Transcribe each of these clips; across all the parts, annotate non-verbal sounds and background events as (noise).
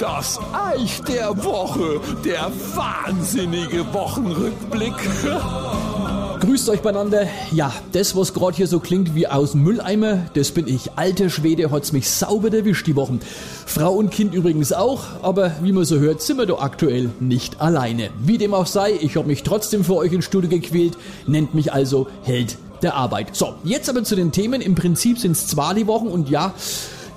Das Eich der Woche, der wahnsinnige Wochenrückblick. (laughs) Grüßt euch beieinander. Ja, das, was gerade hier so klingt wie aus dem Mülleimer, das bin ich. Alter Schwede, hat's mich sauber erwischt die Wochen. Frau und Kind übrigens auch, aber wie man so hört, sind wir doch aktuell nicht alleine. Wie dem auch sei, ich habe mich trotzdem für euch ins Studio gequält, nennt mich also Held der Arbeit. So, jetzt aber zu den Themen. Im Prinzip sind's zwar die Wochen und ja,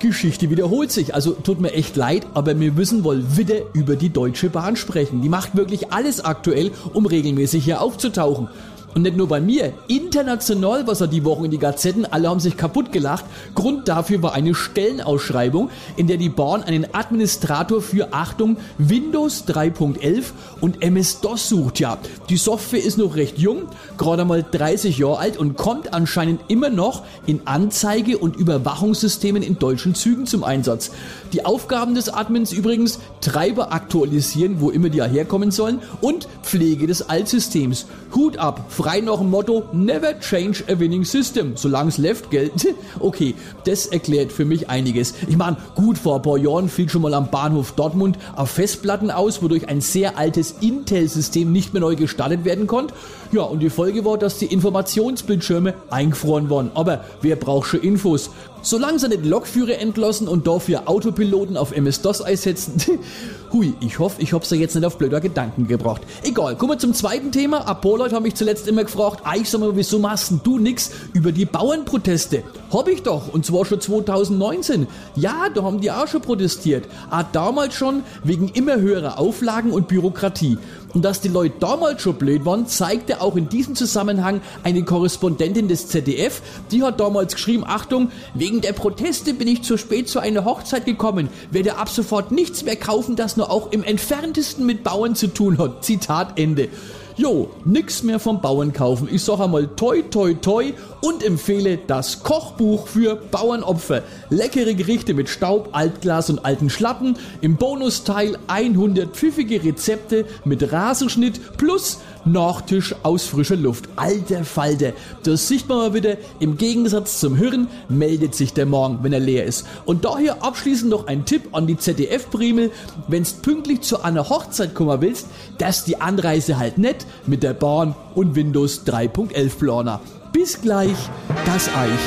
Geschichte wiederholt sich. Also tut mir echt leid, aber wir müssen wohl wieder über die Deutsche Bahn sprechen. Die macht wirklich alles aktuell, um regelmäßig hier aufzutauchen. Und nicht nur bei mir, international, was er die Woche in die Gazetten, alle haben sich kaputt gelacht. Grund dafür war eine Stellenausschreibung, in der die Bahn einen Administrator für, Achtung, Windows 3.11 und MS-DOS sucht. Ja, die Software ist noch recht jung, gerade mal 30 Jahre alt und kommt anscheinend immer noch in Anzeige- und Überwachungssystemen in deutschen Zügen zum Einsatz. Die Aufgaben des Admins übrigens, Treiber aktualisieren, wo immer die ja herkommen sollen und Pflege des Altsystems. Hut ab, frei noch ein Motto, never change a winning system, solange es left gilt. (laughs) Okay, das erklärt für mich einiges. Ich meine, gut, vor ein paar Jahren fiel schon mal am Bahnhof Dortmund auf Festplatten aus, wodurch ein sehr altes Intel-System nicht mehr neu gestartet werden konnte. Ja, und die Folge war, dass die Informationsbildschirme eingefroren waren. Aber wer braucht schon Infos? Solange sie nicht Lokführer entlassen und dafür Autopiloten auf MS-DOS einsetzen. (laughs) Hui, ich hoffe, ich hab's ja jetzt nicht auf blöder Gedanken gebracht. Egal, kommen wir zum zweiten Thema. Leute haben mich zuletzt immer gefragt, ah, ich sag mal, wieso machst du nix über die Bauernproteste? Hab ich doch, und zwar schon 2019. Ja, da haben die auch schon protestiert. Ah, damals schon wegen immer höherer Auflagen und Bürokratie. Und dass die Leute damals schon blöd waren, zeigte auch in diesem Zusammenhang eine Korrespondentin des ZDF, die hat damals geschrieben, Achtung, wegen der Proteste bin ich zu spät zu einer Hochzeit gekommen, werde ab sofort nichts mehr kaufen, das nur auch im entferntesten mit Bauern zu tun hat. Zitat Ende. Jo, nix mehr vom Bauern kaufen. Ich sag einmal toi toi toi und empfehle das Kochbuch für Bauernopfer. Leckere Gerichte mit Staub, Altglas und alten Schlappen. Im Bonusteil 100 pfiffige Rezepte mit Rasenschnitt plus Nachtisch aus frischer Luft. Alter Falter. Das sieht man mal wieder. Im Gegensatz zum Hirn meldet sich der Morgen, wenn er leer ist. Und daher abschließend noch ein Tipp an die ZDF-Primel. Wenn's pünktlich zu einer Hochzeit kommen willst, dass die Anreise halt nett mit der Bahn und Windows 3.11 Planer. Bis gleich, das Eich.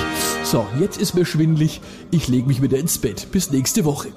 So, jetzt ist mir schwindlig. Ich leg mich wieder ins Bett. Bis nächste Woche.